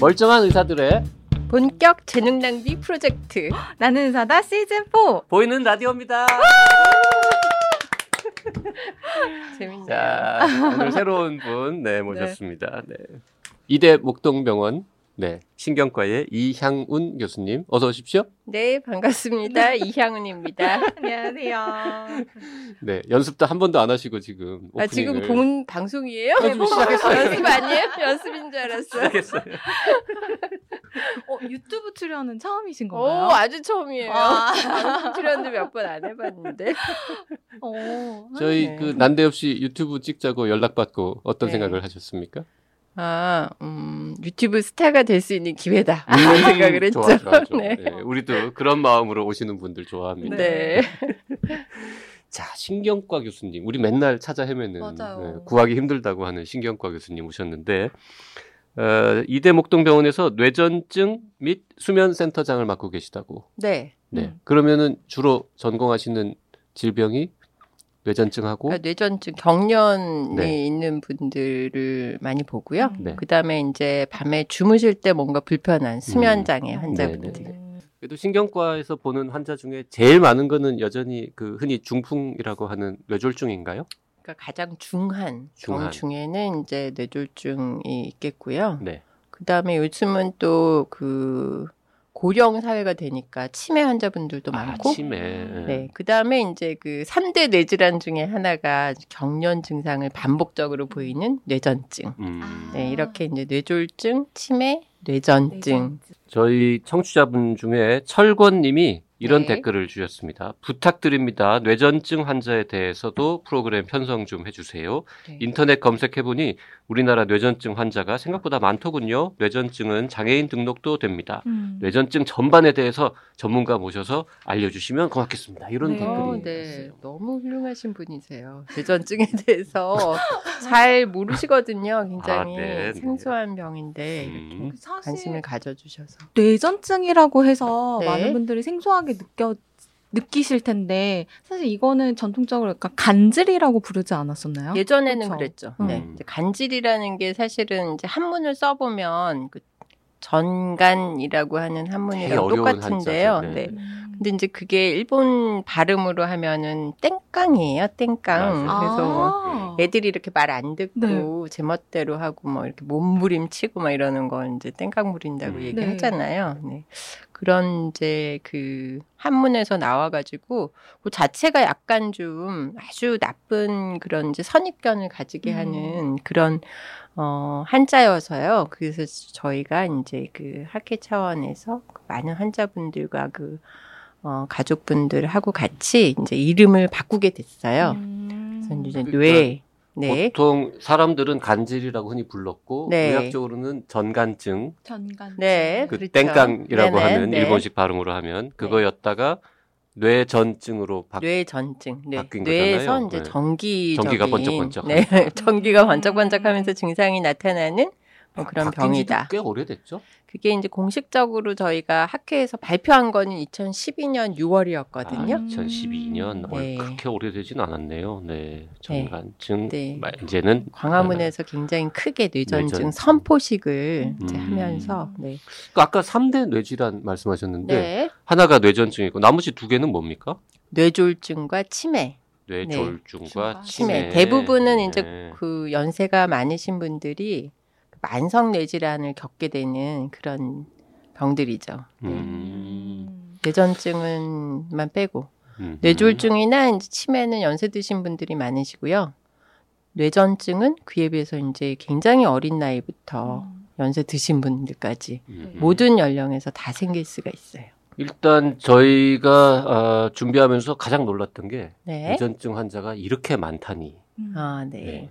멀쩡한 의사들의 본격 재능 낭비 프로젝트 나는 의사다 시즌 4 보이는 라디오입니다. 재밌네요. 자, 오늘 새로운 분, 네, 모셨습니다. 네. 이대 목동병원, 네, 신경과의 이향운 교수님, 어서 오십시오. 네, 반갑습니다. 이향은입니다. 안녕하세요. 네, 연습도 한 번도 안 하시고 지금. 아, 지금 오프닝을 본 방송이에요? 아, 지금 시작했어요. 연습 아니에요? 연습인 줄 알았어요. 시작했어요. 어, 유튜브 출연은 처음이신 오, 건가요? 아주 처음이에요. 아. 방송 출연도 몇 번 안 해봤는데. 어, 저희 네. 그 난데없이 유튜브 찍자고 연락받고 어떤 네. 생각을 하셨습니까? 아, 음, 유튜브 스타가 될 수 있는 기회다. 이런 생각을 했죠. 음, 좋아, 좋아, 좋아. 네. 네, 우리도 그런 마음으로 오시는 분들 좋아합니다. 네. 자, 신경과 교수님. 우리 맨날 찾아 헤매는. 네, 구하기 힘들다고 하는 신경과 교수님 오셨는데 어, 이대 목동병원에서 뇌전증 및 수면센터장을 맡고 계시다고. 네. 네. 음. 그러면은 주로 전공하시는 질병이 뇌전증하고 그러니까 뇌전증 경련이 네. 있는 분들을 많이 보고요. 네. 그다음에 이제 밤에 주무실 때 뭔가 불편한 수면 장애 음. 환자분들. 음. 그래도 신경과에서 보는 환자 중에 제일 많은 거는 여전히 그 흔히 중풍이라고 하는 뇌졸중인가요? 그러니까 가장 중한 중한. 경 중에는 이제 뇌졸중이 있겠고요. 네. 그다음에 요즘은 또 그 고령 사회가 되니까 치매 환자분들도 많고 아, 치매. 네. 그 다음에 이제 그 3대 뇌질환 중에 하나가 경련 증상을 반복적으로 보이는 뇌전증. 음. 네. 이렇게 이제 뇌졸중, 치매, 뇌전증. 저희 청취자분 중에 철권 님이 이런 네. 댓글을 주셨습니다. 부탁드립니다. 뇌전증 환자에 대해서도 프로그램 편성 좀 해주세요. 네. 인터넷 검색해보니 우리나라 뇌전증 환자가 생각보다 많더군요. 뇌전증은 장애인 등록도 됩니다. 음. 뇌전증 전반에 대해서 전문가 모셔서 알려주시면 고맙겠습니다. 이런 네. 댓글이 어, 네. 있어요. 너무 훌륭하신 분이세요. 뇌전증에 대해서 잘 모르시거든요. 굉장히 아, 네, 네. 생소한 병인데 이렇게 음. 관심을 가져주셔서. 뇌전증이라고 해서 네. 많은 분들이 생소하게 느껴 느끼실 텐데 사실 이거는 전통적으로 약간 간질이라고 부르지 않았었나요? 예전에는 그쵸? 그랬죠 음. 네. 이제 간질이라는 게 사실은 이제 한문을 써보면 그 전간이라고 하는 한문이랑 똑같은데요. 한자죠. 네. 네. 음. 근데 이제 그게 일본 발음으로 하면은 땡깡이에요. 땡깡. 맞아요. 그래서 뭐 아. 애들이 이렇게 말 안 듣고 네. 제멋대로 하고 뭐 이렇게 몸부림치고 막 이러는 걸 이제 땡깡 부린다고 음. 얘기하잖아요. 네. 그런 이제 그 한문에서 나와가지고 그 자체가 약간 좀 아주 나쁜 그런 이제 선입견을 가지게 음. 하는 그런 어 한자여서요. 그래서 저희가 이제 그 학회 차원에서 그 많은 환자분들과 그 어, 가족분들하고 같이 이제 이름을 바꾸게 됐어요. 음. 그래서 이제 그러니까 뇌, 네, 보통 사람들은 간질이라고 흔히 불렀고 네. 의학적으로는 전간증, 전간. 네. 그 그렇죠. 땡깡이라고 네네, 하는 네. 일본식 발음으로 하면 그거였다가 뇌전증으로 바 뇌전증, 네. 바뀐 뇌에서 거잖아요. 이제 네. 전기적인 전기가 번쩍번쩍 네, 전기가 번쩍번쩍하면서 증상이 나타나는 뭐 그런 병이다. 꽤 오래됐죠. 그게 이제 공식적으로 저희가 학회에서 발표한 거는 2012년 6월이었거든요. 아, 2012년 네. 어, 그렇게 오래되진 않았네요. 네, 전간증 네. 마- 이제는 광화문에서 굉장히 크게 뇌전증 뇌전증. 선포식을 음. 하면서 네. 그 아까 3대 뇌질환 말씀하셨는데 네. 하나가 뇌전증이고 나머지 두 개는 뭡니까? 뇌졸중과 치매, 뇌졸중과 네. 치매. 치매. 대부분은 이제 네. 그 연세가 많으신 분들이 만성 뇌 질환을 겪게 되는 그런 병들이죠. 네. 음. 뇌전증은만 빼고 음. 뇌졸중이나 이제 치매는 연세 드신 분들이 많으시고요. 뇌전증은 그에 비해서 이제 굉장히 어린 나이부터 음. 연세 드신 분들까지 음. 모든 연령에서 다 생길 수가 있어요. 일단 저희가 어, 준비하면서 가장 놀랐던 게 네. 뇌전증 환자가 이렇게 많다니. 음. 아, 네. 네.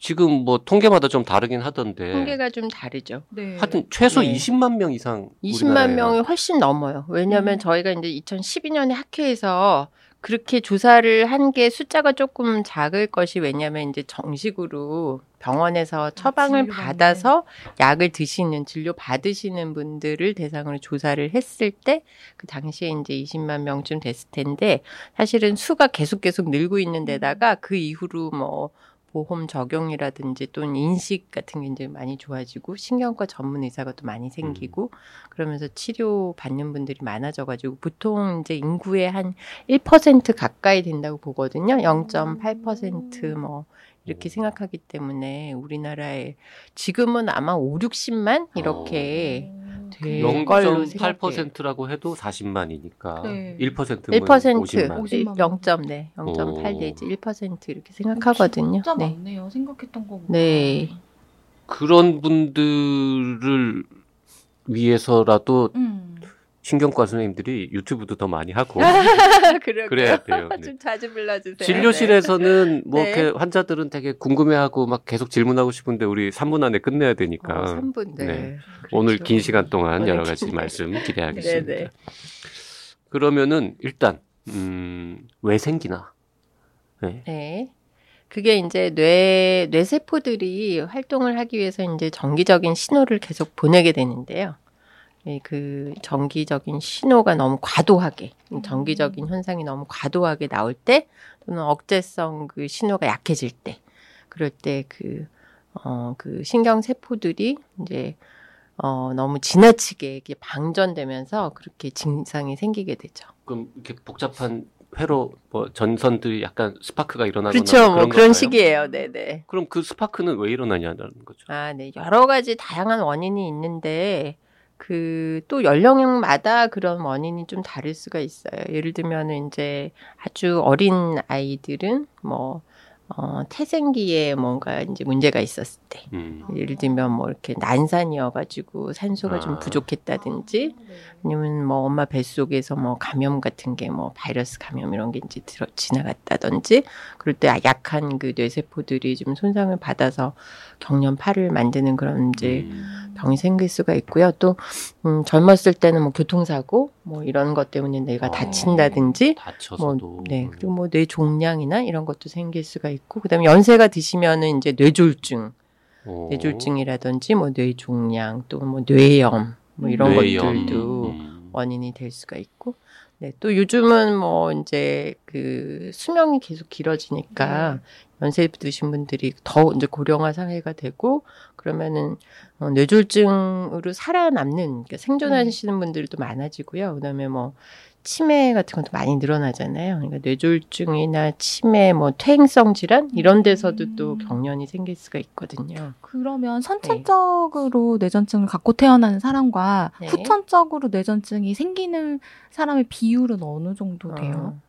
지금 뭐 통계마다 좀 다르긴 하던데. 통계가 좀 다르죠. 네. 하여튼 최소 네. 20만 명 이상 20만 우리나라에 명이 훨씬 넘어요. 왜냐하면 음. 저희가 이제 2012년에 학회에서 그렇게 조사를 한 게 숫자가 조금 작을 것이 왜냐하면 이제 정식으로 병원에서 처방을 진료받는. 받아서 약을 드시는 진료 받으시는 분들을 대상으로 조사를 했을 때 그 당시에 이제 20만 명쯤 됐을 텐데 사실은 수가 계속 계속 늘고 있는 데다가 그 이후로 뭐 보험 적용이라든지 또는 인식 같은 게 이제 많이 좋아지고 신경과 전문 의사가 또 많이 생기고 그러면서 치료 받는 분들이 많아져 가지고 보통 이제 인구의 한 1% 가까이 된다고 보거든요. 0.8%뭐 이렇게 생각하기 때문에 우리나라에 지금은 아마 5, 60만 이렇게 될 생각해요. 0.8%라고 해도 40만이니까 네. 1%면 1% 50만. 50만. 0. 네, 0.8 오. 내지 1% 이렇게 생각하거든요. 진짜 네. 많네요. 생각했던 거보다. 네. 그런 분들을 위해서라도 음. 신경과 선생님들이 유튜브도 더 많이 하고 그래요. 그래야 돼요. 네. 좀 자주 불러주세요. 진료실에서는 뭐 네. 이렇게 환자들은 되게 궁금해하고 막 계속 질문하고 싶은데 우리 3분 안에 끝내야 네. 되니까 어, 3분. 네. 네. 그렇죠. 오늘 긴 시간 동안 여러 긴 가지. 말씀 기대하겠습니다. 네네. 그러면은 일단 음, 왜 생기나? 네. 네. 그게 이제 뇌, 뇌세포들이 활동을 하기 위해서 이제 정기적인 신호를 계속 보내게 되는데요. 네, 그 정기적인 신호가 너무 과도하게, 정기적인 현상이 너무 과도하게 나올 때, 또는 억제성 그 신호가 약해질 때, 그럴 때 그, 어, 그 신경 세포들이 이제, 어, 너무 지나치게 이게 방전되면서 그렇게 증상이 생기게 되죠. 그럼 이렇게 복잡한 회로 뭐 전선들이 약간 스파크가 일어나거나 그렇죠. 뭐 그런 그런? 시기예요. 네네. 그럼 그 스파크는 왜 일어나냐는 거죠. 아, 네. 여러 가지 다양한 원인이 있는데, 그, 또 연령마다 그런 원인이 좀 다를 수가 있어요. 예를 들면, 이제 아주 어린 아이들은 뭐, 어, 태생기에 뭔가 이제 문제가 있었을 때. 음. 예를 들면 뭐 이렇게 난산이어가지고 산소가 좀 아. 부족했다든지, 아니면 뭐 엄마 뱃속에서 뭐 감염 같은 게 뭐 바이러스 감염 이런 게 이제 들어 지나갔다든지 그럴 때 약한 그 뇌세포들이 좀 손상을 받아서 경련파를 만드는 그런 이제 음. 병이 생길 수가 있고요. 또 음, 젊었을 때는 뭐 교통사고 뭐 이런 것 때문에 뇌가 어. 다친다든지 뭐, 다쳐서도 네, 그리고 뭐 뇌 종양이나 이런 것도 생길 수가 있고, 그다음에 연세가 드시면은 이제 뇌졸중, 어. 뇌졸중이라든지 뭐 뇌종양, 또 뭐 뇌염, 뭐 이런 뇌염. 것들도 음. 원인이 될 수가 있고, 네, 또 요즘은 뭐 이제 그 수명이 계속 길어지니까 네. 연세 드신 분들이 더 이제 고령화 사회가 되고 그러면은 어, 뇌졸중으로 살아남는 그러니까 생존하시는 분들도 많아지고요. 그다음에 뭐 치매 같은 것도 많이 늘어나잖아요. 그러니까 뇌졸중이나 치매, 뭐 퇴행성 질환 이런 데서도 또 음. 경련이 생길 수가 있거든요. 그러면 선천적으로 뇌전증을 갖고 태어나는 사람과 네. 후천적으로 뇌전증이 생기는 사람의 비율은 어느 정도 돼요? 어,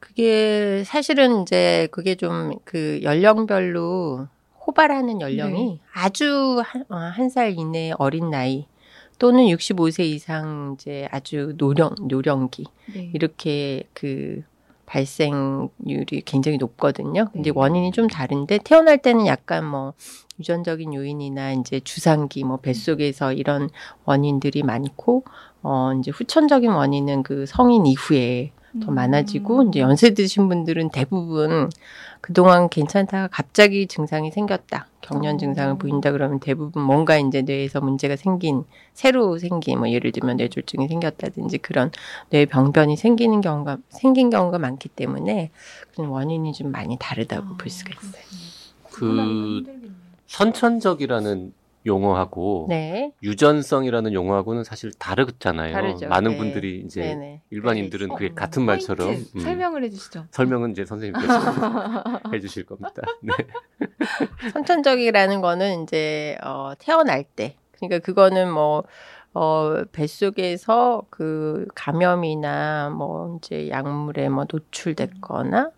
그게 사실은 이제 그게 좀 그 연령별로 호발하는 연령이 네. 아주 한 살 이내 어린 나이 또는 65세 이상 이제 아주 노령 노령기 네. 이렇게 그 발생률이 굉장히 높거든요. 근데 네. 원인이 좀 다른데 태어날 때는 약간 뭐 유전적인 요인이나 이제 주상기 뭐 뱃속에서 이런 원인들이 많고 어 이제 후천적인 원인은 그 성인 이후에 더 음. 많아지고 이제 연세 드신 분들은 대부분 그동안 괜찮다가 갑자기 증상이 생겼다. 경련 어. 증상을 보인다 그러면 대부분 뭔가 이제 뇌에서 문제가 생긴 새로 생긴 뭐 예를 들면 뇌졸중이 생겼다든지 그런 뇌 병변이 생기는 경우가 생긴 경우가 많기 때문에 그런 원인이 좀 많이 다르다고 아, 볼 수가 있어요. 그 선천적이라는 용어하고 네. 유전성이라는 용어하고는 사실 다르잖아요. 다르죠. 많은 네. 분들이 이제 네네. 일반인들은 그게 어, 같은 말처럼 음, 설명을 해주시죠. 설명은 이제 선생님께서 해주실 겁니다. 네. 선천적이라는 거는 이제 어 태어날 때 그러니까 그거는 뭐 어, 뱃속에서 그 감염이나 뭐 이제 약물에 뭐 노출됐거나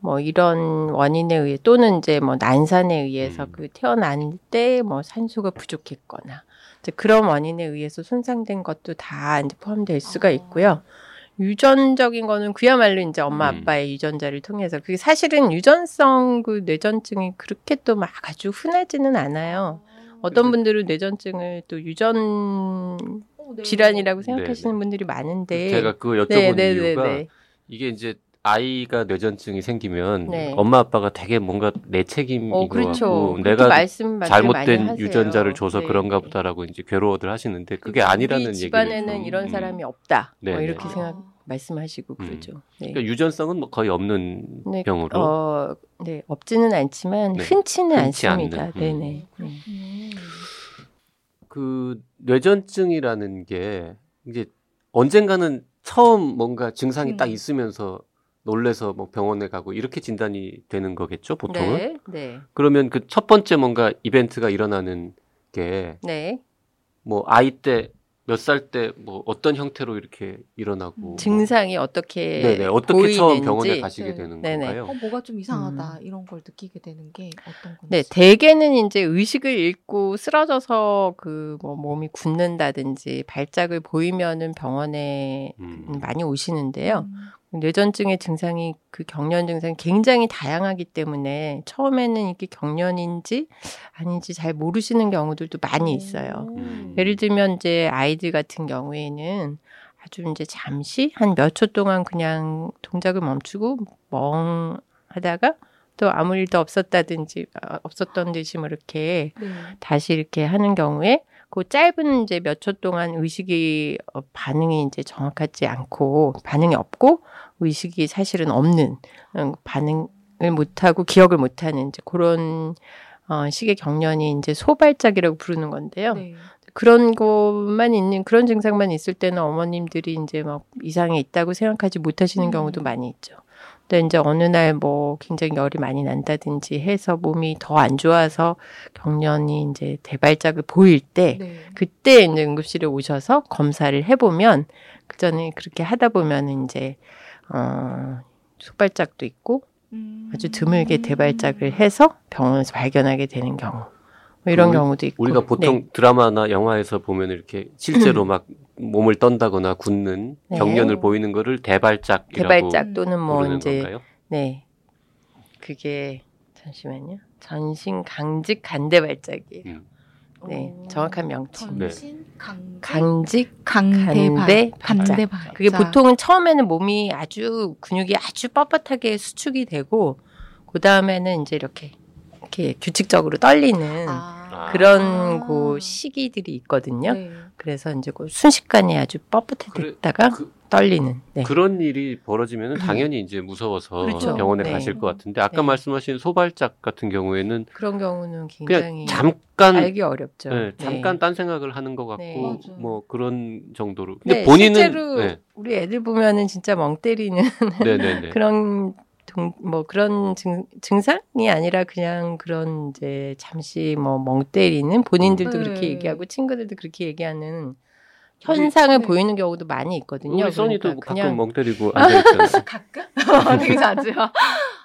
뭐 이런 원인에 의해 또는 이제 뭐 난산에 의해서 음. 그 태어날 때뭐 산소가 부족했거나 이제 그런 원인에 의해서 손상된 것도 다 이제 포함될 수가 있고요. 유전적인 거는 그야말로 이제 엄마 음. 아빠의 유전자를 통해서 그게 사실은 유전성 그 뇌전증이 그렇게 또 막 아주 흔하지는 않아요. 어떤 분들은 뇌전증을 또 유전 질환이라고 생각하시는 네. 분들이 많은데 제가 그거 여쭤본 네, 네, 네, 이유가 네. 이게 이제 아이가 뇌전증이 생기면 네. 엄마 아빠가 되게 뭔가 내 책임인 어것 그렇죠. 같고 그렇게 내가 잘못된. 유전자를 줘서 네. 그런가 보다라고 이제 괴로워들 하시는데 그게 그리고 아니라는 얘기예요. 집안에는 이런 음. 사람이 없다. 네, 뭐 네. 이렇게 아. 생각 말씀하시고 음. 그러죠. 네. 그러니까 유전성은 뭐 거의 없는 네, 병으로. 어, 네, 없지는 않지만 네, 흔치는 흔치 않습니다. 않는, 음. 네네. 네. 음. 그 뇌전증이라는 게 이제 언젠가는 처음 뭔가 증상이 음. 딱 있으면서 놀래서 뭐 병원에 가고 이렇게 진단이 되는 거겠죠, 보통은. 네, 네, 그러면 그 첫 번째 뭔가 이벤트가 일어나는 게 네. 뭐 아이 때 몇 살 때 뭐 어떤 형태로 이렇게 일어나고 뭐 증상이 어떻게 네네 어떻게 보이는지. 처음 병원에 가시게 네. 되는 네네. 건가요? 어, 뭐가 좀 이상하다 이런 걸 느끼게 되는 게 어떤 건지. 네, 대개는 이제 의식을 잃고 쓰러져서 그 뭐 몸이 굳는다든지 발작을 보이면은 병원에 음. 많이 오시는데요. 음. 뇌전증의 증상이 그 경련 증상이 굉장히 다양하기 때문에 처음에는 이게 경련인지 아닌지 잘 모르시는 경우들도 많이 있어요. 음. 예를 들면 이제 아이들 같은 경우에는 아주 이제 잠시 한 몇 초 동안 그냥 동작을 멈추고 멍 하다가 또 아무 일도 없었다든지 아, 없었던 듯이 뭐 이렇게 네. 다시 이렇게 하는 경우에 그 짧은 이제 몇 초 동안 의식이 어, 반응이 이제 정확하지 않고 반응이 없고 의식이 사실은 없는 음, 반응을 못하고 기억을 못하는 이제 그런 어, 식의 경련이 이제 소발작이라고 부르는 건데요. 네. 그런 것만 있는 그런 증상만 있을 때는 어머님들이 이제 막 이상이 있다고 생각하지 못하시는 음. 경우도 많이 있죠. 근데 이제 어느 날 뭐 굉장히 열이 많이 난다든지 해서 몸이 더 안 좋아서 경련이 이제 대발작을 보일 때 네. 그때 이제 응급실에 오셔서 검사를 해보면 그 전에 그렇게 하다 보면은 이제 어 속발작도 있고 음. 아주 드물게 대발작을 해서 병원에서 발견하게 되는 경우 뭐 이런 경우도 있고 우리가 보통 네. 드라마나 영화에서 보면 이렇게 실제로 막 몸을 떤다거나 굳는 네. 경련을 보이는 거를 대발작이라고 대발작 또는 뭐 이제 건가요? 네 그게 잠시만요 전신 강직 간대 발작이에요. 음. 네 오. 정확한 명칭 네. 전신 강직 강직 강대발 간대 간대발 그게 보통은 처음에는 몸이 아주 근육이 아주 뻣뻣하게 수축이 되고 그 다음에는 이제 이렇게 이렇게 규칙적으로 떨리는 아. 그런 그 시기들이 있거든요. 네. 그래서 이제 그 순식간에 아주 뻣뻣해졌다가 그, 떨리는. 네. 그런 일이 벌어지면 당연히 이제 무서워서 그렇죠. 병원에 네. 가실 것 같은데 아까 네. 말씀하신 소발작 같은 경우에는 그런 경우는 굉장히 잠깐 알기 어렵죠. 네, 잠깐 딴 생각을 하는 것 같고 네. 뭐 그런 정도로. 근데 네, 본인은 실제로 네, 우리 애들 보면은 진짜 멍 때리는 네, 네, 네. 그런 동, 뭐 그런 증, 증상이 아니라 그냥 그런 이제 잠시 뭐 멍 때리는 본인들도 음. 그렇게 네. 얘기하고 친구들도 그렇게 얘기하는 현상을 네. 보이는 경우도 많이 있거든요. 우리 써니도 그러니까 가끔 멍 때리고 앉아 있잖아요. 가끔 되게 자주요.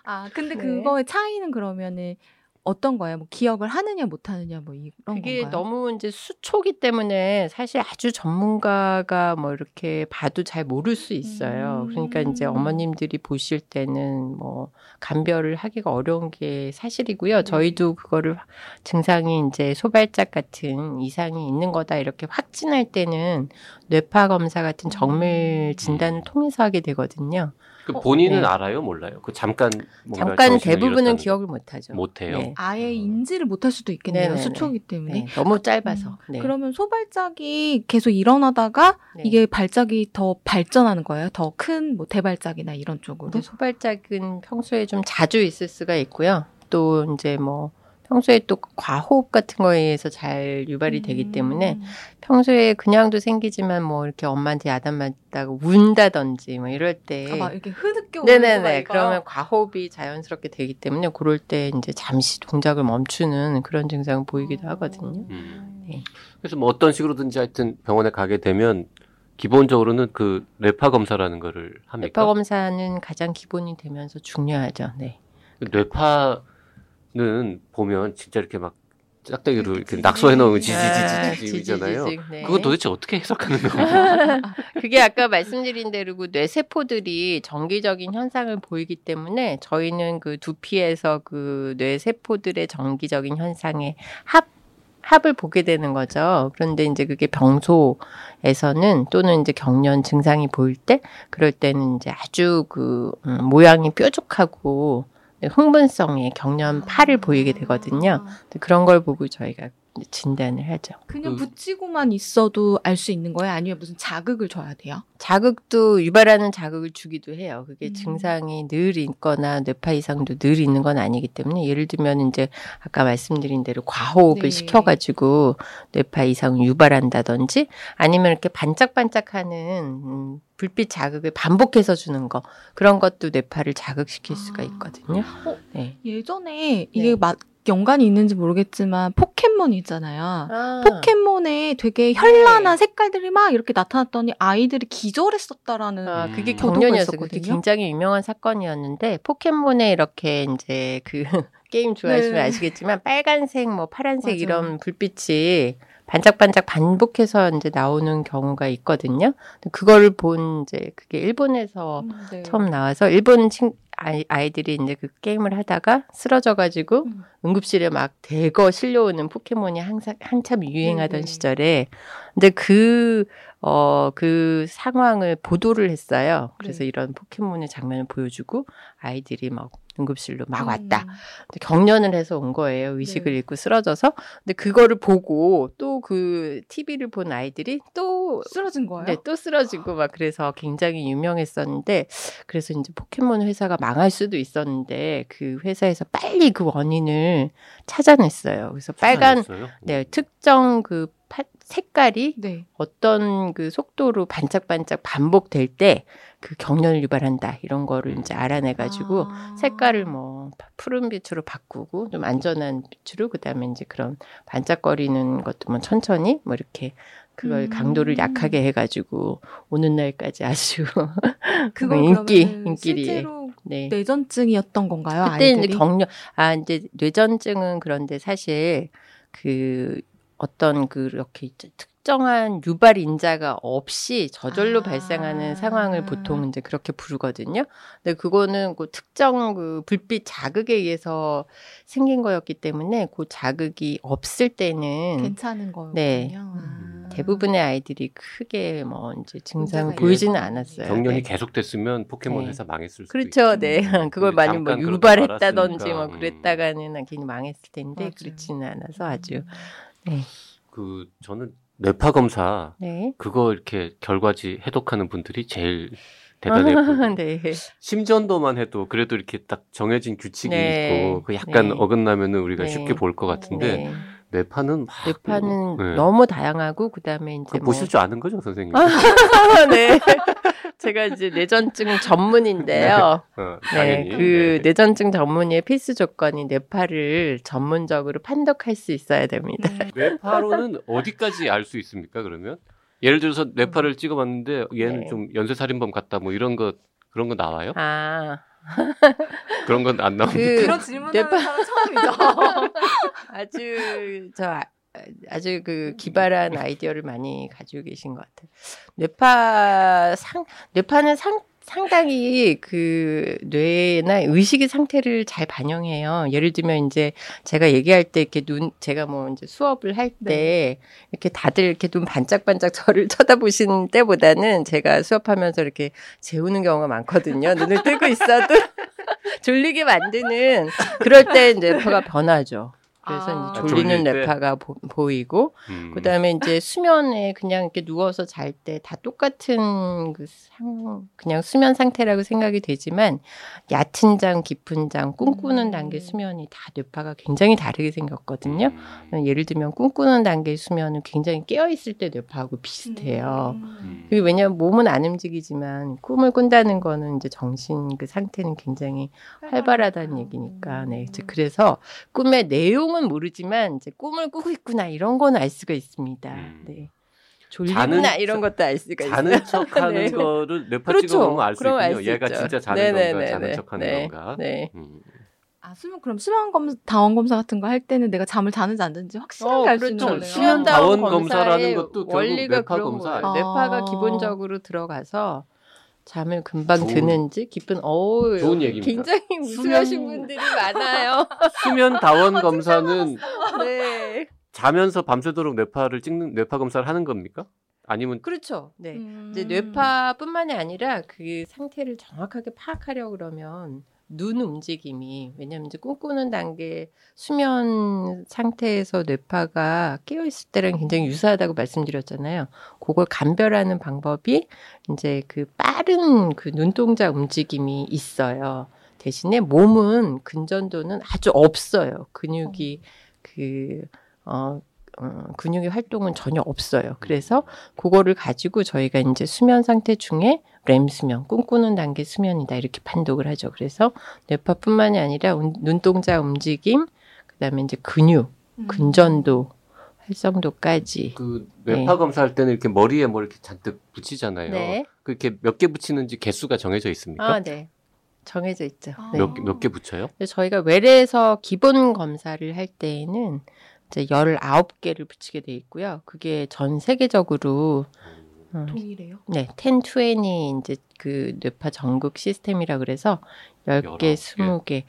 아 근데 네. 그거의 차이는 그러면은 어떤 거예요? 뭐 기억을 하느냐 못 하느냐 뭐 이런 그게 건가요? 너무 이제 수초기 때문에 사실 아주 전문가가 뭐 이렇게 봐도 잘 모를 수 있어요. 음. 그러니까 이제 어머님들이 보실 때는 뭐 감별을 하기가 어려운 게 사실이고요. 네. 저희도 그거를 증상이 이제 소발작 같은 이상이 있는 거다 이렇게 확진할 때는 뇌파 검사 같은 정밀 진단을 통해서 하게 되거든요. 그 어, 본인은 네. 알아요, 몰라요? 그 잠깐 뭔가 잠깐 대부분은 기억을 못 하죠. 못 해요. 네. 아예 인지를 못할 수도 있겠네요. 네네네. 수초기 때문에. 네, 너무 짧아서. 네. 그러면 소발작이 계속 일어나다가 네. 이게 발작이 더 발전하는 거예요? 더 큰 뭐 대발작이나 이런 쪽으로? 소발작은 평소에 좀 자주 있을 수가 있고요. 또 이제 뭐 평소에 또 과호흡 같은 거에 의해서 잘 유발이 되기 때문에 음. 평소에 그냥도 생기지만 뭐 이렇게 엄마한테 야단 맞다가 운다든지 뭐 이럴 때 아, 막 이렇게 흐느껴 네네네? 그러면 과호흡이 자연스럽게 되기 때문에 그럴 때 이제 잠시 동작을 멈추는 그런 증상을 보이기도 하거든요. 음. 네. 그래서 뭐 어떤 식으로든지 하여튼 병원에 가게 되면 기본적으로는 그 뇌파 검사라는 거를 합니까? 뇌파 검사는 가장 기본이 되면서 중요하죠. 네. 그 뇌파 는 보면 진짜 이렇게 막 짝대기로 이렇게 낙서해 놓은 아, 지지지지지잖아요. 지지지직, 네. 그건 도대체 어떻게 해석하는 건가요? 그게 아까 말씀드린 대로 그 뇌세포들이 정기적인 현상을 보이기 때문에 저희는 그 두피에서 그 뇌 세포들의 정기적인 현상의 합, 합을 보게 되는 거죠. 그런데 이제 그게 병소에서는 또는 이제 경련 증상이 보일 때 그럴 때는 이제 아주 그 음, 모양이 뾰족하고 흥분성의 경련 파를 보이게 되거든요. 아. 그런 걸 보고 저희가 진단을 하죠. 그냥 그- 붙이고만 있어도 알 수 있는 거예요? 아니면 무슨 자극을 줘야 돼요? 자극도 유발하는 자극을 주기도 해요. 그게 음. 증상이 늘 있거나 뇌파 이상도 늘 있는 건 아니기 때문에 예를 들면 이제 아까 말씀드린 대로 과호흡을 네. 시켜가지고 뇌파 이상을 유발한다든지 아니면 이렇게 반짝반짝하는 음, 불빛 자극을 반복해서 주는 거 그런 것도 뇌파를 자극시킬 수가 아. 있거든요. 어? 네. 예전에 이게 네. 막 연관이 있는지 모르겠지만 포켓몬 있잖아요. 아. 포켓몬에 되게 현란한 색깔들이 막 이렇게 나타났더니 아이들이 기절했었다라는 아, 그게 음. 경련이었어요. 그게. 굉장히 유명한 사건이었는데 포켓몬에 이렇게 이제 그 게임 좋아하시면 네. 아시겠지만 빨간색, 뭐 파란색 맞아요. 이런 불빛이 반짝반짝 반복해서 이제 나오는 경우가 있거든요. 그거를 본 이제 그게 일본에서 음, 네. 처음 나와서 일본 친 아이, 아이들이 이제 그 게임을 하다가 쓰러져가지고 음. 응급실에 막 대거 실려오는 포켓몬이 항상 한참 유행하던 네네. 시절에 근데 그 어, 그 상황을 보도를 했어요. 그래서 네. 이런 포켓몬의 장면을 보여주고 아이들이 막 응급실로 막 음. 왔다. 근데 경련을 해서 온 거예요. 의식을 네. 잃고 쓰러져서. 근데 그거를 보고 또 그 TV를 본 아이들이 또 쓰러진 거예요? 네, 또 쓰러지고 막 그래서 굉장히 유명했었는데 그래서 이제 포켓몬 회사가 망할 수도 있었는데 그 회사에서 빨리 그 원인을 찾아냈어요. 그래서 빨간 찾아냈어요? 네, 특정 그 파- 색깔이 네. 어떤 그 속도로 반짝반짝 반복될 때 그 경련을 유발한다 이런 거를 이제 알아내가지고 아. 색깔을 뭐 푸른 빛으로 바꾸고 좀 안전한 빛으로 그다음에 이제 그런 반짝거리는 것도 뭐 천천히 뭐 이렇게 그걸 음. 강도를 약하게 해가지고 오는 날까지 아주 그걸 인기 인기리 네. 뇌전증이었던 건가요? 그때 아이들이? 이제 경련 아 이제 뇌전증은 그런데 사실 그 어떤 그렇게 특정한 유발 인자가 없이 저절로 아. 발생하는 상황을 보통 이제 그렇게 부르거든요. 근데 그거는 그 특정 그 불빛 자극에 의해서 생긴 거였기 때문에 그 자극이 없을 때는 괜찮은 거였군요. 네. 아. 대부분의 아이들이 크게 뭐 이제 증상 문제가 보이지는. 않았어요. 경련이 네. 계속됐으면 포켓몬 네. 회사 망했을 수도 그렇죠. 네. 음. 그걸 많이 뭐 유발했다든지. 뭐 음. 그랬다가는 괜히 망했을 텐데 맞아요. 그렇지는 않아서 아주 그 저는 뇌파 검사 네. 그거 이렇게 결과지 해독하는 분들이 제일 대단해 보여요. 네. 심전도만 해도 그래도 이렇게 딱 정해진 규칙이 네. 있고 그 약간 네. 어긋나면은 우리가 네. 쉽게 볼 것 같은데 네. 뇌파는 막 뇌파는 네. 너무 다양하고 그다음에 이제 뭐 보실 줄 아는 거죠, 선생님? 네. 제가 이제 뇌전증 전문인데요. 어, 네. 그 네. 뇌전증 전문의의 필수 조건이 뇌파를 전문적으로 판독할 수 있어야 됩니다. 네. 뇌파로는 어디까지 알 수 있습니까? 그러면 예를 들어서 뇌파를 찍어봤는데 얘는 네. 좀 연쇄살인범 같다, 뭐 이런 거 그런 거 나와요? 아, 그런 건 안 나옵니까? 그 그런 질문을 뇌파- 사람 처음이죠. 아주 저 아- 아주 그 기발한 아이디어를 많이 가지고 계신 것 같아요. 뇌파 상 뇌파는 상 상당히 그 뇌나 의식의 상태를 잘 반영해요. 예를 들면 이제 제가 얘기할 때 이렇게 눈 제가 뭐 이제 수업을 할때 이렇게 다들 이렇게 눈 반짝반짝 저를 쳐다보시는 때보다는 제가 수업하면서 이렇게 재우는 경우가 많거든요. 눈을 뜨고 있어도 졸리게 만드는 그럴 때 이제 뇌파가 변하죠. 그래서 아. 이제 졸릴 졸리는 때? 뇌파가 보, 보이고 음. 그다음에 이제 수면에 그냥 이렇게 누워서 잘 때 다 똑같은 그 상, 그냥 수면 상태라고 생각이 되지만 얕은 잠, 깊은 잠, 꿈꾸는 음. 단계 수면이 다 뇌파가 굉장히 다르게 생겼거든요. 음. 예를 들면 꿈꾸는 단계 수면은 굉장히 깨어 있을 때 뇌파하고 비슷해요. 음. 음. 그게 왜냐면 몸은 안 움직이지만 꿈을 꾼다는 거는 이제 정신 그 상태는 굉장히 활발하다는 얘기니까. 네. 이제 그래서 꿈의 내용 은 모르지만 이제 꿈을 꾸고 있구나 이런 건 알 수가 있습니다. 음. 네. 졸리구나 이런 것도 알 수가 있어요. 자는 척하는 네. 거를 뇌파 그렇죠. 찍어보면 알 수 있군요. 수 얘가 있죠. 진짜 자는 네네네네. 건가, 자는 척하는 네. 건가. 네. 음. 아, 수면 그럼 수면 검 다원 검사 같은 거 할 때는 내가 잠을 자는지 안 자는지 확실하게 어, 알수 있는 그렇죠. 거네요. 수면 다원 검사라는 것도 결국 원리가 뇌파 그런 검사? 뇌파가 아. 기본적으로 들어가서 잠을 금방 좋은- 드는지 기쁜 어우 좋은 얘기입니다. 굉장히 우수하신 수면- 분들이 많아요. 수면 다원 검사는 네. 자면서 밤새도록 뇌파를 찍는 뇌파 검사를 하는 겁니까? 아니면 그렇죠. 네. 음. 이제 뇌파뿐만이 아니라 그 상태를 정확하게 파악하려 그러면 눈 움직임이 왜냐면 이제 꿈꾸는 단계 수면 상태에서 뇌파가 깨어 있을 때랑 굉장히 유사하다고 말씀드렸잖아요. 그걸 감별하는 방법이 이제 그 빠른 그 눈동자 움직임이 있어요. 대신에 몸은 근전도는 아주 없어요. 근육이 그 어, 어, 근육의 활동은 전혀 없어요. 그래서 그거를 가지고 저희가 이제 수면 상태 중에 렘 수면, 꿈꾸는 단계 수면이다 이렇게 판독을 하죠. 그래서 뇌파뿐만이 아니라 운- 눈동자 움직임, 그다음에 이제 근육, 음. 근전도, 활성도까지. 그 네. 뇌파 검사할 때는 이렇게 머리에 뭐 이렇게 잔뜩 붙이잖아요. 네. 그렇게 몇 개 붙이는지 개수가 정해져 있습니까? 아, 네. 정해져 있죠. 아. 네. 몇, 몇 개 붙여요? 저희가 외래에서 기본 검사를 할 때에는 이제 19개를 붙이게 돼 있고요. 그게 전 세계적으로 음, 동일해요? 네, 1020 이제 그 뇌파 전국 시스템이라 그래서 10개, 19개. 20개.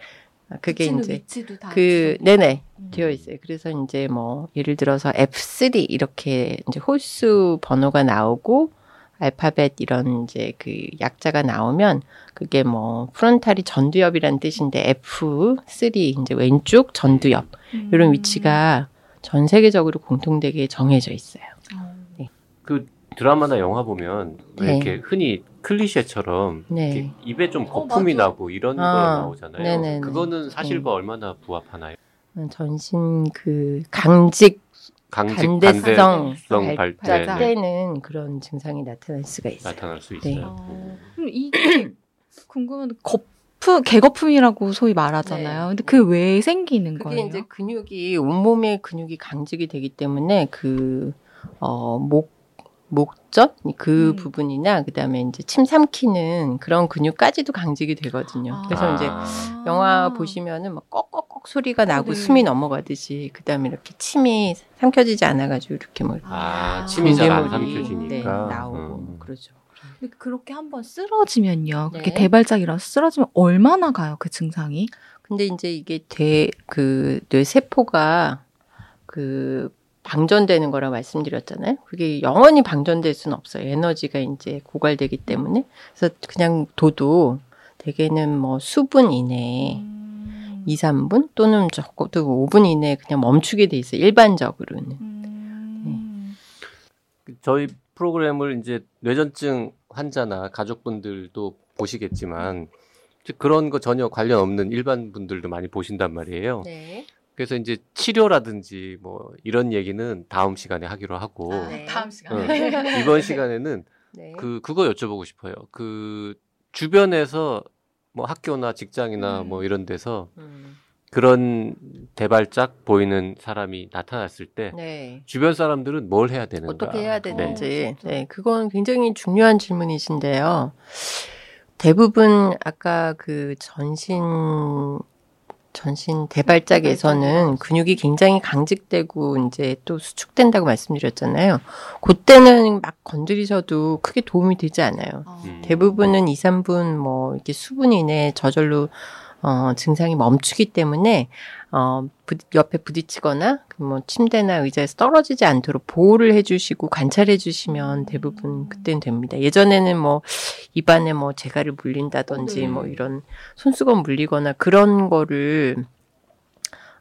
아, 그게 이제 위치도 다 그. 네네 음. 되어 있어요. 그래서 이제 뭐 예를 들어서 F3 이렇게 이제 홀수 번호가 나오고 알파벳 이런 이제 그 약자가 나오면 그게 뭐 프론탈이 전두엽이라는 뜻인데 F3 이제 왼쪽 전두엽 음. 이런 위치가 전 세계적으로 공통되게 정해져 있어요. 어. 그 드라마나 영화 보면 왜 네. 이렇게 흔히 클리셰처럼 네. 입에 좀 거품이 맞아. 나고 이런 거 아, 나오잖아요. 네네네. 그거는 사실과 네. 얼마나 부합하나요? 전신 그 강직 강직 간대성 발달 때는 그런 증상이 나타날 수가 있어요. 나타날 수 네. 있어요. 어, 그럼 이게 궁금한데 거품 개거품이라고 소위 말하잖아요. 네. 근데 그 왜 생기는 그게 거예요? 이제 근육이 온몸의 근육이 강직이 되기 때문에 그어목 목전 그 음. 부분이나 그다음에 이제 침 삼키는 그런 근육까지도 강직이 되거든요. 그래서 아. 이제 영화 보시면은 막 꺽꺽꺽 소리가 나고 네. 숨이 넘어가듯이 그다음에 이렇게 침이 삼켜지지 않아가지고 이렇게 뭐 아, 침이 잘 안 삼켜지니까. 네, 나오고 음. 그러죠. 그렇게 한번 쓰러지면요. 그렇게 네. 대발작이라서 쓰러지면 얼마나 가요 그 증상이? 근데 이제 이게 대, 그, 뇌세포가 그, 방전되는 거라 말씀드렸잖아요. 그게 영원히 방전될 수는 없어요. 에너지가 이제 고갈되기 때문에. 그래서 그냥 둬도 대개는 뭐 수분 이내에 음. 2, 3분 또는 적어도 5분 이내에 그냥 멈추게 돼 있어요. 일반적으로는. 음. 저희 프로그램을 이제 뇌전증 환자나 가족분들도 보시겠지만 그런 거 전혀 관련 없는 일반 분들도 많이 보신단 말이에요. 네. 그래서 이제 치료라든지 뭐 이런 얘기는 다음 시간에 하기로 하고 아, 네. 다음 어, 시간에. 이번 시간에는 네. 그 그거 여쭤보고 싶어요. 그 주변에서 뭐 학교나 직장이나 음. 뭐 이런 데서 음, 그런 대발작 보이는 사람이 나타났을 때 네. 주변 사람들은 뭘 해야 되는가? 어떻게 해야 네. 되는지. 어, 진짜. 네, 그건 굉장히 중요한 질문이신데요. 대부분 아까 그 전신 전신 대발작에서는 근육이 굉장히 강직되고 이제 또 수축된다고 말씀드렸잖아요. 그때는 막 건드리셔도 크게 도움이 되지 않아요. 어. 음. 대부분은 2, 3분 뭐 이렇게 수분 이내에 저절로 어, 증상이 멈추기 때문에 어, 부, 옆에 부딪히거나 그뭐 침대나 의자에서 떨어지지 않도록 보호를 해주시고 관찰해주시면 대부분 그때는 됩니다. 예전에는 뭐 입안에 뭐 재갈을 물린다든지 네. 뭐 이런 손수건 물리거나 그런 거를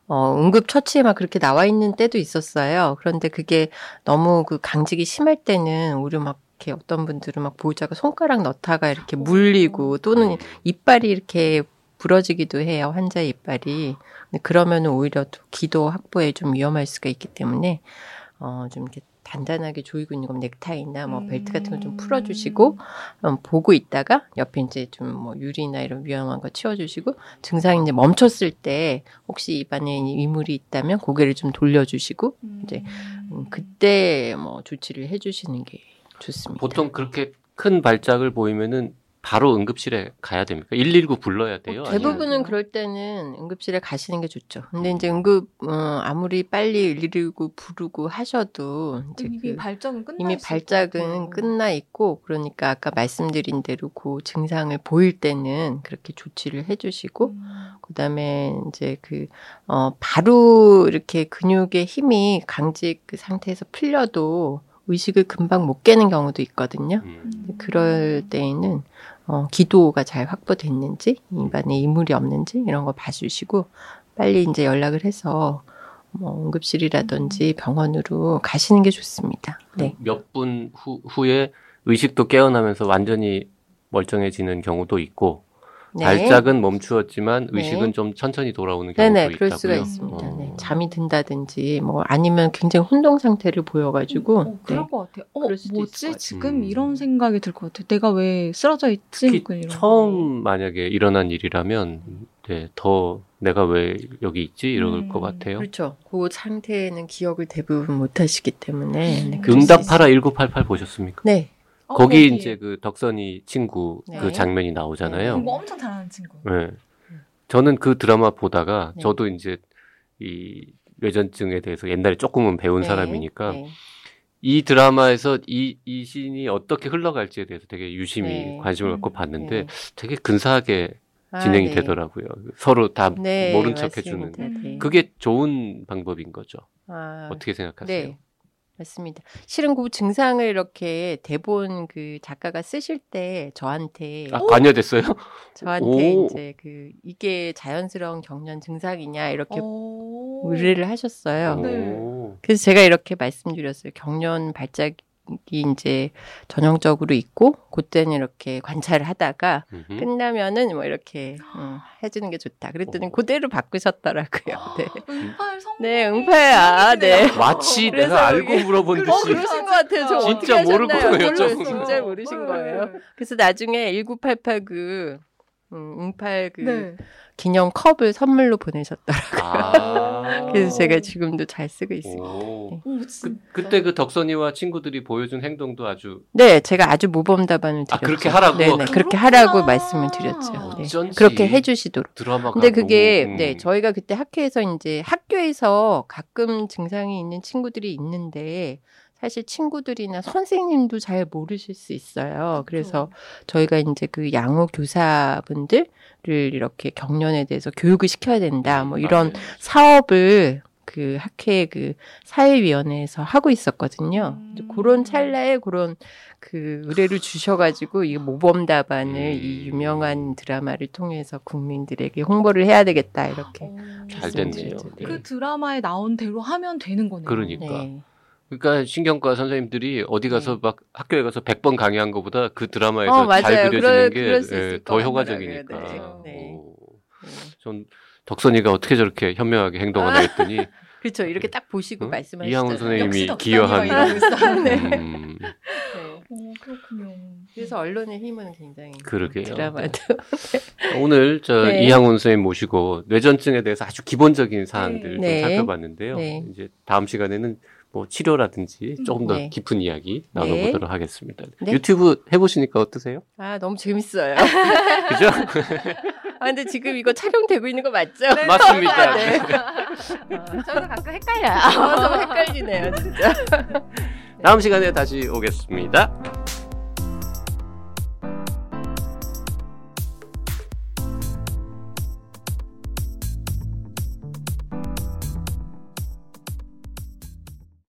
어, 응급 처치에 막 그렇게 나와 있는 때도 있었어요. 그런데 그게 너무 그 강직이 심할 때는 오히려 막 이렇게 어떤 분들은 막 보호자가 손가락 넣다가 이렇게 물리고 또는 이빨이 이렇게 부러지기도 해요. 환자의 이빨이. 그러면 오히려 또 기도 확보에 좀 위험할 수가 있기 때문에 어, 좀 이렇게 단단하게 조이고 있는 건 넥타이나 뭐 벨트 같은 거좀 풀어주시고 음, 보고 있다가 옆에 이제 좀 뭐 유리나 이런 위험한 거 치워주시고 증상이 이제 멈췄을 때 혹시 입안에 이물이 있다면 고개를 좀 돌려주시고 이제 음, 그때 뭐 조치를 해주시는 게 좋습니다. 보통 그렇게 큰 발작을 보이면은 바로 응급실에 가야 됩니까? 119 불러야 돼요? 어, 아니면- 대부분은 그럴 때는 응급실에 가시는 게 좋죠. 근데 이제 응급 어, 아무리 빨리 119 부르고 하셔도 이제 이미 그 발작은 끝나 이미 발작은. 끝나 있고 그러니까 아까 말씀드린 대로 그 증상을 보일 때는 그렇게 조치를 해주시고 음. 그다음에 이제 그 어, 바로 이렇게 근육의 힘이 강직 그 상태에서 풀려도 의식을 금방 못 깨는 경우도 있거든요. 음. 그럴 때에는 어, 기도가 잘 확보됐는지, 입안에 이물이 없는지 이런 거 봐주시고 빨리 이제 연락을 해서 뭐 응급실이라든지 병원으로 가시는 게 좋습니다. 네. 몇 분 후에 의식도 깨어나면서 완전히 멀쩡해지는 경우도 있고 네. 발작은 멈추었지만 네. 의식은 좀 천천히 돌아오는 경우도 네네, 있다고요. 그럴 수가 있습니다. 어. 네. 잠이 든다든지, 뭐, 아니면 굉장히 혼동 상태를 보여가지고, 어, 그럴 네. 것 같아요. 어, 그럴 수도 있을 것 뭐지? 같아요. 지금 음. 이런 생각이 들 것 같아요. 내가 왜 쓰러져 있지? 처음 만약에 일어난 일이라면 네, 더 내가 왜 여기 있지 이럴 음, 것 같아요. 그렇죠. 그 상태에는 기억을 대부분 못 하시기 때문에. 네, 음. 수 응답하라 있어요. 1988 보셨습니까? 네. 어, 거기 여기. 이제 그 덕선이 친구 네. 그 장면이 나오잖아요. 공부 엄청 잘하는 친구. 네. 저는 그 드라마 보다가 네. 저도 이제 이 뇌전증에 대해서 옛날에 조금은 배운 네. 사람이니까 네. 이 드라마에서 이, 이 신이 어떻게 흘러갈지에 대해서 되게 유심히 네. 관심을 음, 갖고 봤는데 네. 되게 근사하게 아, 진행이 네. 되더라고요. 서로 다 네, 모른 척 맞습니다. 해주는. 네. 그게 좋은 방법인 거죠. 아, 어떻게 생각하세요? 네. 맞습니다. 실은 그 증상을 이렇게 대본 그 작가가 쓰실 때 저한테 아, 관여됐어요? 저한테 오. 이제 그 이게 자연스러운 경련 증상이냐 이렇게 오. 의뢰를 하셨어요. 네. 오. 그래서 제가 이렇게 말씀드렸어요. 경련 발작 이 이제 전형적으로 있고 그때는 이렇게 관찰을 하다가 음흠. 끝나면은 뭐 이렇게 음, 해주는 게 좋다. 그랬더니 오. 그대로 바꾸셨더라고요. 네, 응팔 성. 네 응파야. 네. 마치 내가 알고 물어본 어, 듯이 그러신 것 같아요. 저 진짜 모르고. 거. 진짜 모르신 거예요. 그래서 나중에 1988 그, 음, 응팔 그 네. 기념 컵을 선물로 보내셨더라고요. 아. 그래서 제가 지금도 잘 쓰고 있습니다. 오. 오, 그, 진짜. 그때 그 덕선이와 친구들이 보여준 행동도 아주 네, 제가 아주 모범 답안을 드렸죠. 아, 그렇게 하라고? 네, 네, 그렇게 그렇구나. 하라고 말씀을 드렸죠. 네. 어쩐지 그렇게 해주시도록. 드라마가 근데 그게 너무, 음. 네 저희가 그때 학교에서 이제 학교에서 가끔 증상이 있는 친구들이 있는데 사실 친구들이나 선생님도 잘 모르실 수 있어요. 그래서 저희가 이제 그 양호 교사분들을 이렇게 경련에 대해서 교육을 시켜야 된다. 뭐 이런 맞아요. 사업을 그 학회 그 사회위원회에서 하고 있었거든요. 음. 그런 찰나에 그런 그 의뢰를 주셔가지고 이 모범 답안을 음. 이 유명한 드라마를 통해서 국민들에게 홍보를 해야 되겠다 이렇게. 오. 잘 됐네요. 네. 그 드라마에 나온 대로 하면 되는 거네요. 그러니까. 네. 그러니까 신경과 선생님들이 어디 가서 막 학교에 가서 100번 강의한 것보다 그 드라마에서 어. 잘 그려지는 그럴- 게 그럴 수 예, 더 효과적이니까. 네. 네. 오. 네. 전 덕선이가 어떻게 저렇게 현명하게 행동하나 했더니 그렇죠. 이렇게 딱 보시고 응? 말씀하시죠. 이항훈 선생님이 기여한 이러고 있어. 네. 음, 오, 그렇군요. 그래서 언론의 힘은 굉장히 그러게요. 드라마도 오늘 저 네. 이항훈 선생님 모시고 뇌전증에 대해서 아주 기본적인 사항들 네. 좀 살펴봤는데요. 네. 이제 다음 시간에는 뭐 치료라든지 조금 더 네. 깊은 이야기 네. 나눠보도록 하겠습니다. 네. 유튜브 해보시니까 어떠세요? 아 너무 재밌어요. 그죠? 아 근데 지금 이거 촬영되고 있는 거 맞죠? 맞습니다. 네. 저도 가끔 헷갈려요. 아, 너무 헷갈리네요, 진짜. 다음 시간에 다시 오겠습니다.